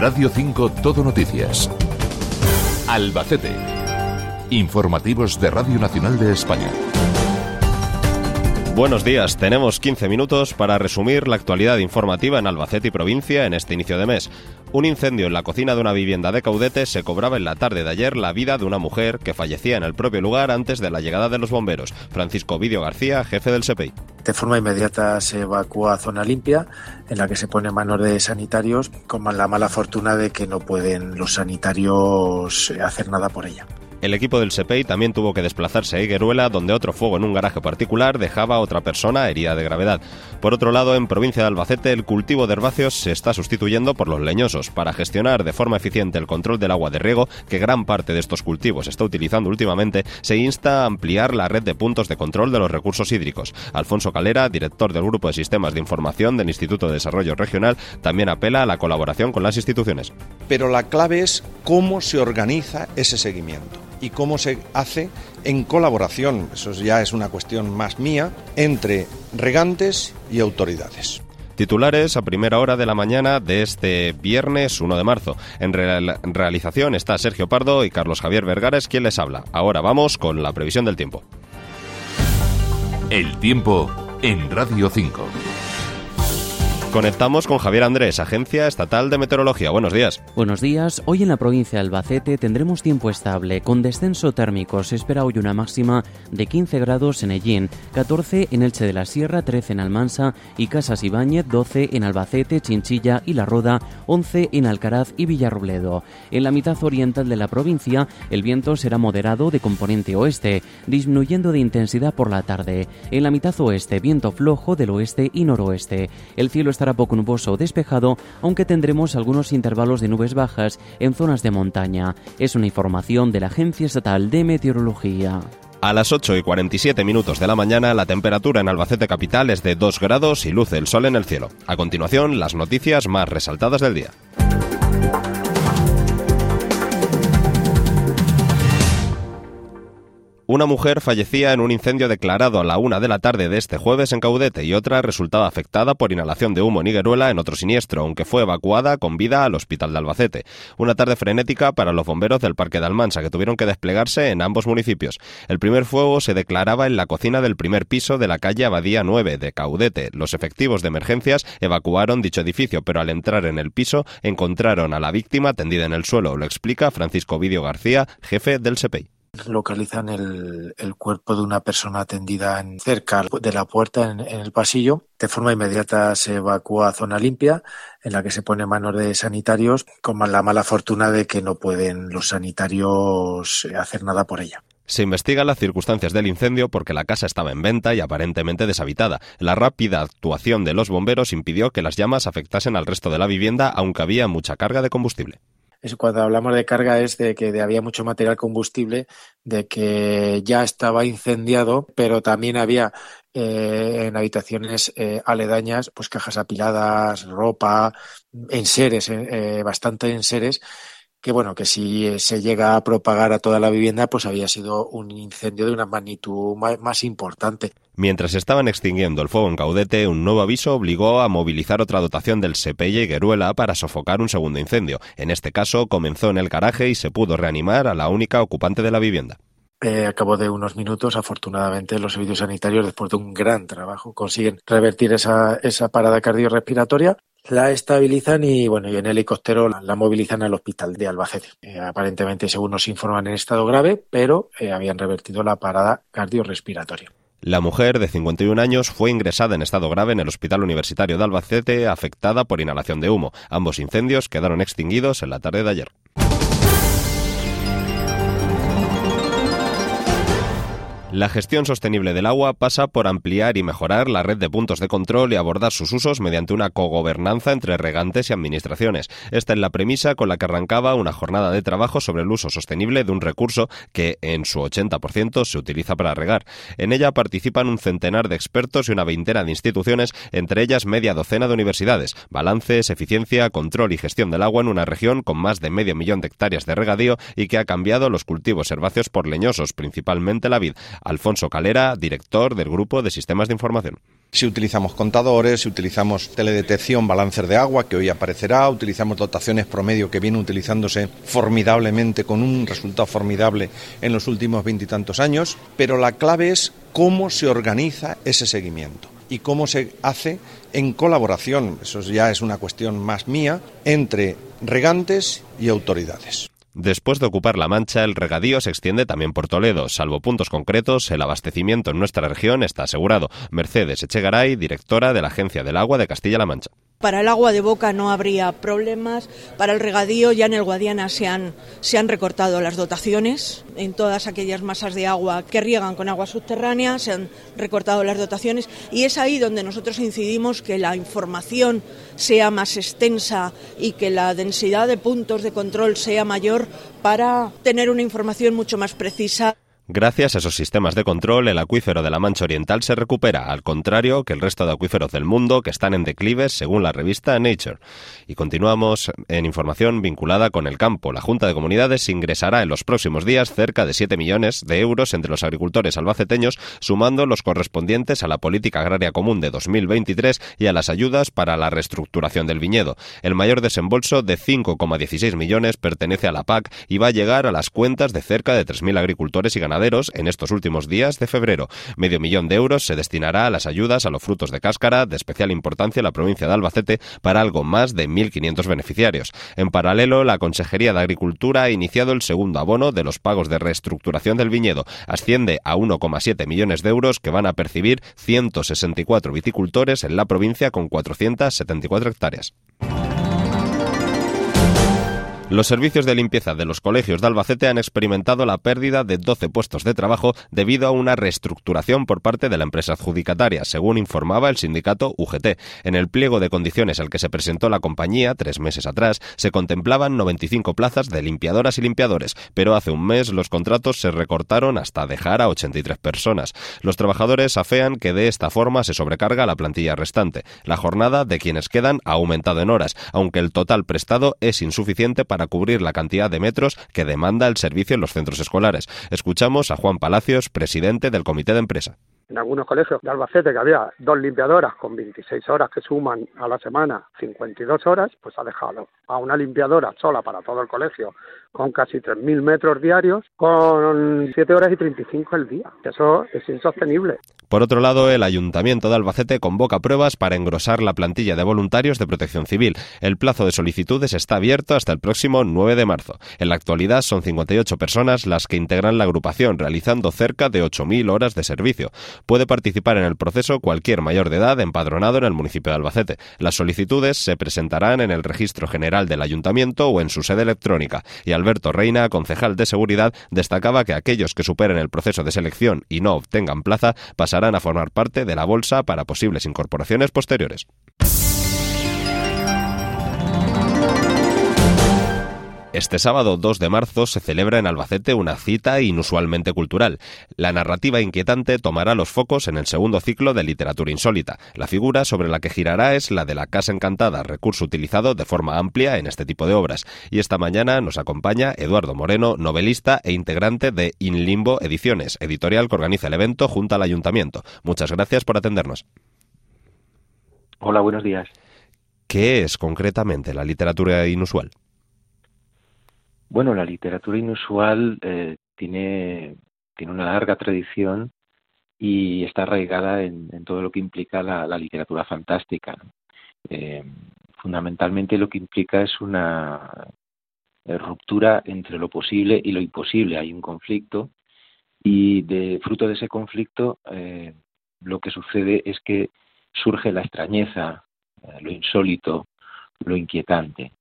Radio 5 Todo Noticias. Albacete. Informativos de Radio Nacional de España. Buenos días, tenemos 15 minutos para resumir la actualidad informativa en Albacete y provincia en este inicio de mes. Un incendio en la cocina de una vivienda de Caudete se cobraba en la tarde de ayer la vida de una mujer que fallecía en el propio lugar antes de la llegada de los bomberos. Francisco Vidio García, jefe del SEPEI. De forma inmediata se evacúa a zona limpia, en la que se pone manos de sanitarios, con la mala fortuna de que no pueden los sanitarios hacer nada por ella. El equipo del SEPEI también tuvo que desplazarse a Higueruela, donde otro fuego en un garaje particular dejaba a otra persona herida de gravedad. Por otro lado, en provincia de Albacete, el cultivo de herbáceos se está sustituyendo por los leñosos. Para gestionar de forma eficiente el control del agua de riego, que gran parte de estos cultivos está utilizando últimamente, se insta a ampliar la red de puntos de control de los recursos hídricos. Alfonso Calera, director del Grupo de Sistemas de Información del Instituto de Desarrollo Regional, también apela a la colaboración con las instituciones. Pero la clave es cómo se organiza ese seguimiento y cómo se hace en colaboración, eso ya es una cuestión más mía, entre regantes y autoridades. Titulares a primera hora de la mañana de este viernes 1 de marzo. En realización está Sergio Pardo y Carlos Javier Vergara quien les habla. Ahora vamos con la previsión del tiempo. El tiempo en Radio 5. Conectamos con Javier Andrés, Agencia Estatal de Meteorología. Buenos días. Buenos días. Hoy en la provincia de Albacete tendremos tiempo estable. Con descenso térmico se espera hoy una máxima de 15 grados en Ellín, 14 en Elche de la Sierra, 13 en Almansa y Casas Ibáñez, 12 en Albacete, Chinchilla y La Roda, 11 en Alcaraz y Villarrobledo. En la mitad oriental de la provincia el viento será moderado de componente oeste, disminuyendo de intensidad por la tarde. En la mitad oeste viento flojo del oeste y noroeste. El cielo estará poco nuboso o despejado, aunque tendremos algunos intervalos de nubes bajas en zonas de montaña. Es una información de la Agencia Estatal de Meteorología. A las 8 y 47 minutos de la mañana, la temperatura en Albacete Capital es de 2 grados y luce el sol en el cielo. A continuación, las noticias más resaltadas del día. Una mujer fallecía en un incendio declarado a la una de la tarde de este jueves en Caudete y otra resultaba afectada por inhalación de humo en Higueruela en otro siniestro, aunque fue evacuada con vida al hospital de Albacete. Una tarde frenética para los bomberos del Parque de Almansa, que tuvieron que desplegarse en ambos municipios. El primer fuego se declaraba en la cocina del primer piso de la calle Abadía 9 de Caudete. Los efectivos de emergencias evacuaron dicho edificio, pero al entrar en el piso encontraron a la víctima tendida en el suelo. Lo explica Francisco Vidio García, jefe del SEPEI localizan el, cuerpo de una persona atendida en, cerca de la puerta en, el pasillo. De forma inmediata se evacúa a zona limpia, en la que se pone manos de sanitarios, con la mala fortuna de que no pueden los sanitarios hacer nada por ella. Se investigan las circunstancias del incendio porque la casa estaba en venta y aparentemente deshabitada. La rápida actuación de los bomberos impidió que las llamas afectasen al resto de la vivienda, aunque había mucha carga de combustible cuando hablamos de carga es de que había mucho material combustible, de que ya estaba incendiado, pero también había eh, en habitaciones eh, aledañas, pues cajas apiladas, ropa, enseres, eh, bastante enseres, que bueno, que si eh, se llega a propagar a toda la vivienda, pues había sido un incendio de una magnitud más, importante. Mientras estaban extinguiendo el fuego en Caudete, un nuevo aviso obligó a movilizar otra dotación del Sepelle y Gueruela para sofocar un segundo incendio. En este caso, comenzó en el garaje y se pudo reanimar a la única ocupante de la vivienda. Eh, a cabo de unos minutos, afortunadamente, los servicios sanitarios, después de un gran trabajo, consiguen revertir esa, esa parada cardiorrespiratoria la estabilizan y bueno y en helicóptero la, movilizan al hospital de Albacete. Eh, aparentemente, según nos informan, en estado grave, pero eh, habían revertido la parada cardiorrespiratoria. La mujer de 51 años fue ingresada en estado grave en el Hospital Universitario de Albacete afectada por inhalación de humo. Ambos incendios quedaron extinguidos en la tarde de ayer. La gestión sostenible del agua pasa por ampliar y mejorar la red de puntos de control y abordar sus usos mediante una cogobernanza entre regantes y administraciones. Esta es la premisa con la que arrancaba una jornada de trabajo sobre el uso sostenible de un recurso que en su 80% se utiliza para regar. En ella participan un centenar de expertos y una veintena de instituciones, entre ellas media docena de universidades. Balances, eficiencia, control y gestión del agua en una región con más de medio millón de hectáreas de regadío y que ha cambiado los cultivos herbáceos por leñosos, principalmente la vid. Alfonso Calera, director del Grupo de Sistemas de Información. Si utilizamos contadores, si utilizamos teledetección, balancer de agua, que hoy aparecerá, utilizamos dotaciones promedio que viene utilizándose formidablemente, con un resultado formidable en los últimos veintitantos años, pero la clave es cómo se organiza ese seguimiento y cómo se hace en colaboración, eso ya es una cuestión más mía, entre regantes y autoridades. Después de ocupar La Mancha, el regadío se extiende también por Toledo. Salvo puntos concretos, el abastecimiento en nuestra región está asegurado. Mercedes Echegaray, directora de la Agencia del Agua de Castilla-La Mancha. Para el agua de boca no habría problemas. Para el regadío ya en el Guadiana se han, se han recortado las dotaciones. En todas aquellas masas de agua que riegan con agua subterránea se han recortado las dotaciones. Y es ahí donde nosotros incidimos que la información sea más extensa y que la densidad de puntos de control sea mayor para tener una información mucho más precisa. Gracias a esos sistemas de control, el acuífero de la Mancha Oriental se recupera, al contrario que el resto de acuíferos del mundo que están en declives, según la revista Nature. Y continuamos en información vinculada con el campo. La Junta de Comunidades ingresará en los próximos días cerca de 7 millones de euros entre los agricultores albaceteños, sumando los correspondientes a la Política Agraria Común de 2023 y a las ayudas para la reestructuración del viñedo. El mayor desembolso de 5,16 millones pertenece a la PAC y va a llegar a las cuentas de cerca de 3.000 agricultores y ganaderos en estos últimos días de febrero. Medio millón de euros se destinará a las ayudas a los frutos de cáscara, de especial importancia en la provincia de Albacete, para algo más de 1.500 beneficiarios. En paralelo, la Consejería de Agricultura ha iniciado el segundo abono de los pagos de reestructuración del viñedo. Asciende a 1,7 millones de euros que van a percibir 164 viticultores en la provincia con 474 hectáreas. Los servicios de limpieza de los colegios de Albacete han experimentado la pérdida de 12 puestos de trabajo debido a una reestructuración por parte de la empresa adjudicataria, según informaba el sindicato UGT. En el pliego de condiciones al que se presentó la compañía tres meses atrás, se contemplaban 95 plazas de limpiadoras y limpiadores, pero hace un mes los contratos se recortaron hasta dejar a 83 personas. Los trabajadores afean que de esta forma se sobrecarga la plantilla restante. La jornada de quienes quedan ha aumentado en horas, aunque el total prestado es insuficiente para cubrir la cantidad de metros que demanda el servicio en los centros escolares. Escuchamos a Juan Palacios, presidente del comité de empresa en algunos colegios de Albacete que había dos limpiadoras con 26 horas que suman a la semana 52 horas, pues ha dejado a una limpiadora sola para todo el colegio con casi 3.000 metros diarios con 7 horas y 35 el día. Eso es insostenible. Por otro lado, el Ayuntamiento de Albacete convoca pruebas para engrosar la plantilla de voluntarios de protección civil. El plazo de solicitudes está abierto hasta el próximo 9 de marzo. En la actualidad son 58 personas las que integran la agrupación, realizando cerca de 8.000 horas de servicio. Puede participar en el proceso cualquier mayor de edad empadronado en el municipio de Albacete. Las solicitudes se presentarán en el registro general del ayuntamiento o en su sede electrónica. Y Alberto Reina, concejal de seguridad, destacaba que aquellos que superen el proceso de selección y no obtengan plaza pasarán a formar parte de la bolsa para posibles incorporaciones posteriores. Este sábado 2 de marzo se celebra en Albacete una cita inusualmente cultural. La narrativa inquietante tomará los focos en el segundo ciclo de literatura insólita. La figura sobre la que girará es la de la Casa Encantada, recurso utilizado de forma amplia en este tipo de obras. Y esta mañana nos acompaña Eduardo Moreno, novelista e integrante de In Limbo Ediciones, editorial que organiza el evento junto al ayuntamiento. Muchas gracias por atendernos. Hola, buenos días. ¿Qué es concretamente la literatura inusual? Bueno, la literatura inusual eh, tiene, tiene una larga tradición y está arraigada en, todo lo que implica la, literatura fantástica. Eh, fundamentalmente lo que implica es una eh, ruptura entre lo posible y lo imposible. Hay un conflicto y de fruto de ese conflicto lo que sucede es que surge la extrañeza, lo insólito, lo inquietante.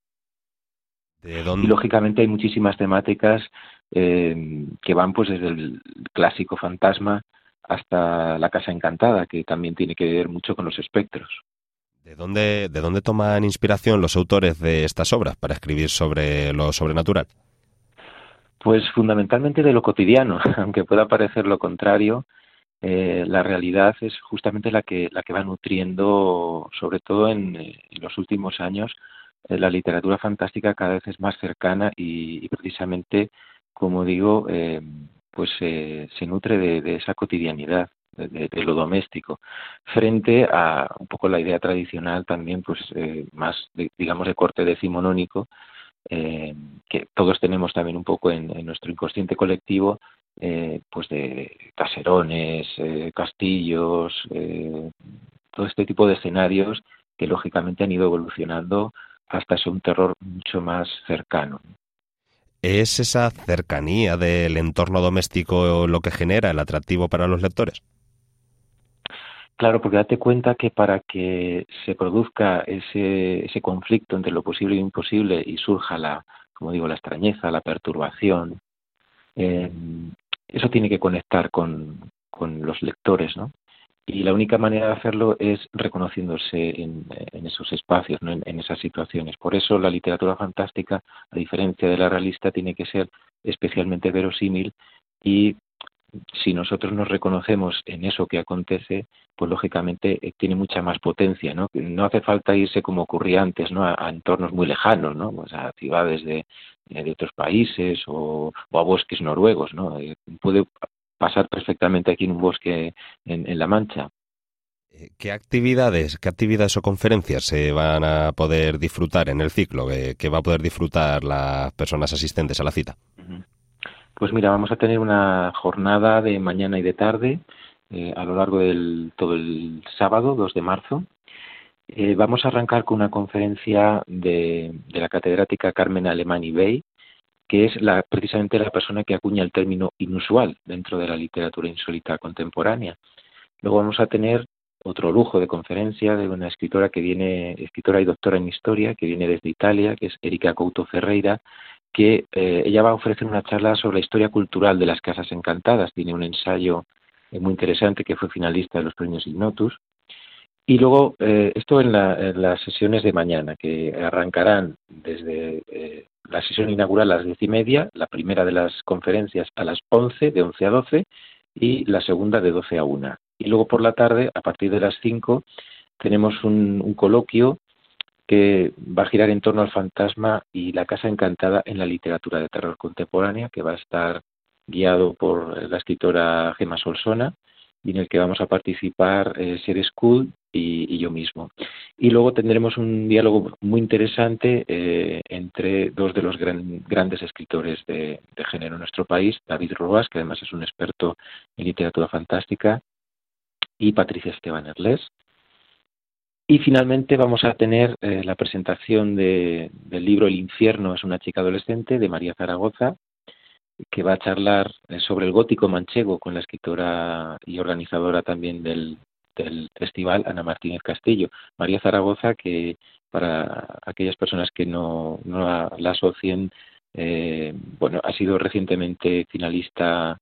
Y lógicamente hay muchísimas temáticas eh, que van pues desde el clásico fantasma hasta la casa encantada, que también tiene que ver mucho con los espectros. ¿De dónde, ¿De dónde toman inspiración los autores de estas obras para escribir sobre lo sobrenatural? Pues fundamentalmente de lo cotidiano, aunque pueda parecer lo contrario, eh, la realidad es justamente la que, la que va nutriendo, sobre todo en los últimos años, eh, la literatura fantástica cada vez es más cercana y, precisamente, como digo, eh, pues se nutre de, esa cotidianidad, de, lo doméstico, frente a un poco la idea tradicional también, pues eh, más, digamos, de corte decimonónico, eh, que todos tenemos también un poco en, nuestro inconsciente colectivo, eh, pues de caserones, castillos, todo este tipo de escenarios que lógicamente han ido evolucionando hasta ser un terror mucho más cercano. ¿Es esa cercanía del entorno doméstico lo que genera el atractivo para los lectores? Claro, porque date cuenta que para que se produzca ese, ese conflicto entre lo posible y lo imposible y surja la, como digo, la extrañeza, la perturbación, eh, eso tiene que conectar con, con los lectores, ¿no? Y la única manera de hacerlo es reconociéndose en, esos espacios, en, esas situaciones. Por eso la literatura fantástica, a diferencia de la realista, tiene que ser especialmente verosímil y si nosotros nos reconocemos en eso que acontece, pues lógicamente eh, tiene mucha más potencia, ¿no? No hace falta irse como ocurría antes, ¿no? A, entornos muy lejanos, ¿no? Pues a ciudades de, de otros países o, a bosques noruegos, ¿no? Eh, puede pasar perfectamente aquí en un bosque en, La Mancha. Eh, ¿Qué actividades, qué actividades o conferencias se van a poder disfrutar en el ciclo? ¿Qué, va a poder disfrutar las personas asistentes a la cita? Pues mira, vamos a tener una jornada de mañana y de tarde eh, a lo largo del todo el sábado, 2 de marzo. Eh, vamos a arrancar con una conferencia de, de la catedrática Carmen Alemani Bey, que es la, precisamente la persona que acuña el término inusual dentro de la literatura insólita contemporánea. Luego vamos a tener otro lujo de conferencia de una escritora que viene, escritora y doctora en historia, que viene desde Italia, que es Erika Couto Ferreira, que eh, ella va a ofrecer una charla sobre la historia cultural de las casas encantadas. Tiene un ensayo eh, muy interesante que fue finalista de los premios Ignotus. Y luego, eh, esto en, las sesiones de mañana, que arrancarán desde la sesión inaugural a las diez y media, la primera de las conferencias a las once, de once a doce, y la segunda de doce a una. Y luego por la tarde, a partir de las cinco, tenemos un, coloquio que va a girar en torno al fantasma y la casa encantada en la literatura de terror contemporánea, que va a estar guiado por la escritora Gemma Solsona y en el que vamos a participar eh, Ser School y, yo mismo. Y luego tendremos un diálogo muy interesante eh, entre dos de los grandes escritores de, género en nuestro país, David Roas, que además es un experto en literatura fantástica, y Patricia Esteban Erles. Y finalmente vamos a tener eh, la presentación del libro El infierno es una chica adolescente de María Zaragoza, que va a charlar eh, sobre el gótico manchego con la escritora y organizadora también del, festival, Ana Martínez Castillo. María Zaragoza, que para aquellas personas que no, la, asocien, eh, bueno, ha sido recientemente finalista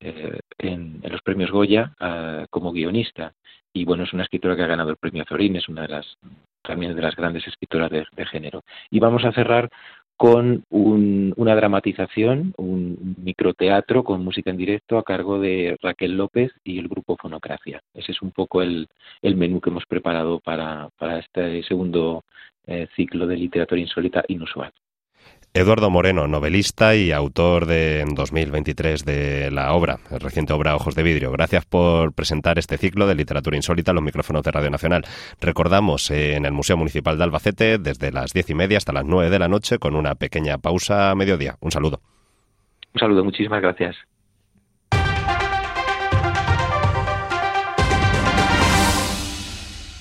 eh, en, los premios Goya ah, como guionista. Y bueno, es una escritora que ha ganado el premio Azorín, es una de las también de las grandes escritoras de género. Y vamos a cerrar con una dramatización, un microteatro con música en directo a cargo de Raquel López y el grupo Fonocracia. Ese es un poco el, menú que hemos preparado para, este segundo eh, ciclo de literatura insólita inusual. Eduardo Moreno, novelista y autor de en 2023 de la obra, el reciente obra Ojos de Vidrio. Gracias por presentar este ciclo de literatura insólita en los micrófonos de Radio Nacional. Recordamos en el Museo Municipal de Albacete desde las diez y media hasta las nueve de la noche con una pequeña pausa a mediodía. Un saludo. Un saludo, muchísimas gracias.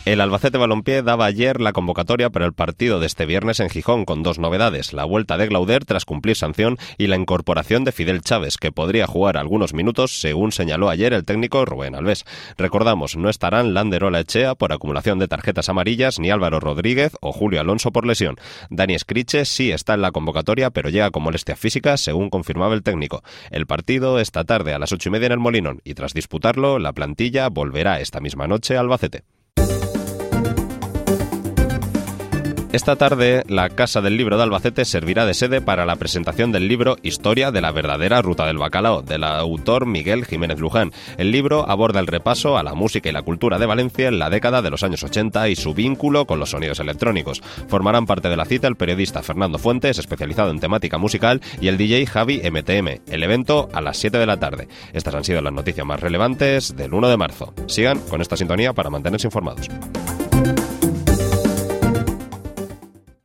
El Albacete Balompié daba ayer la convocatoria para el partido de este viernes en Gijón con dos novedades, la vuelta de Glauder tras cumplir sanción y la incorporación de Fidel Chávez, que podría jugar algunos minutos, según señaló ayer el técnico Rubén Alves. Recordamos, no estarán Landerola Echea por acumulación de tarjetas amarillas, ni Álvaro Rodríguez o Julio Alonso por lesión. Dani Escriche sí está en la convocatoria, pero llega con molestia física, según confirmaba el técnico. El partido esta tarde a las ocho y media en el Molinón y tras disputarlo, la plantilla volverá esta misma noche a Albacete. Esta tarde, la Casa del Libro de Albacete servirá de sede para la presentación del libro Historia de la verdadera ruta del bacalao, del autor Miguel Jiménez Luján. El libro aborda el repaso a la música y la cultura de Valencia en la década de los años 80 y su vínculo con los sonidos electrónicos. Formarán parte de la cita el periodista Fernando Fuentes, especializado en temática musical, y el DJ Javi MTM. El evento a las 7 de la tarde. Estas han sido las noticias más relevantes del 1 de marzo. Sigan con esta sintonía para mantenerse informados.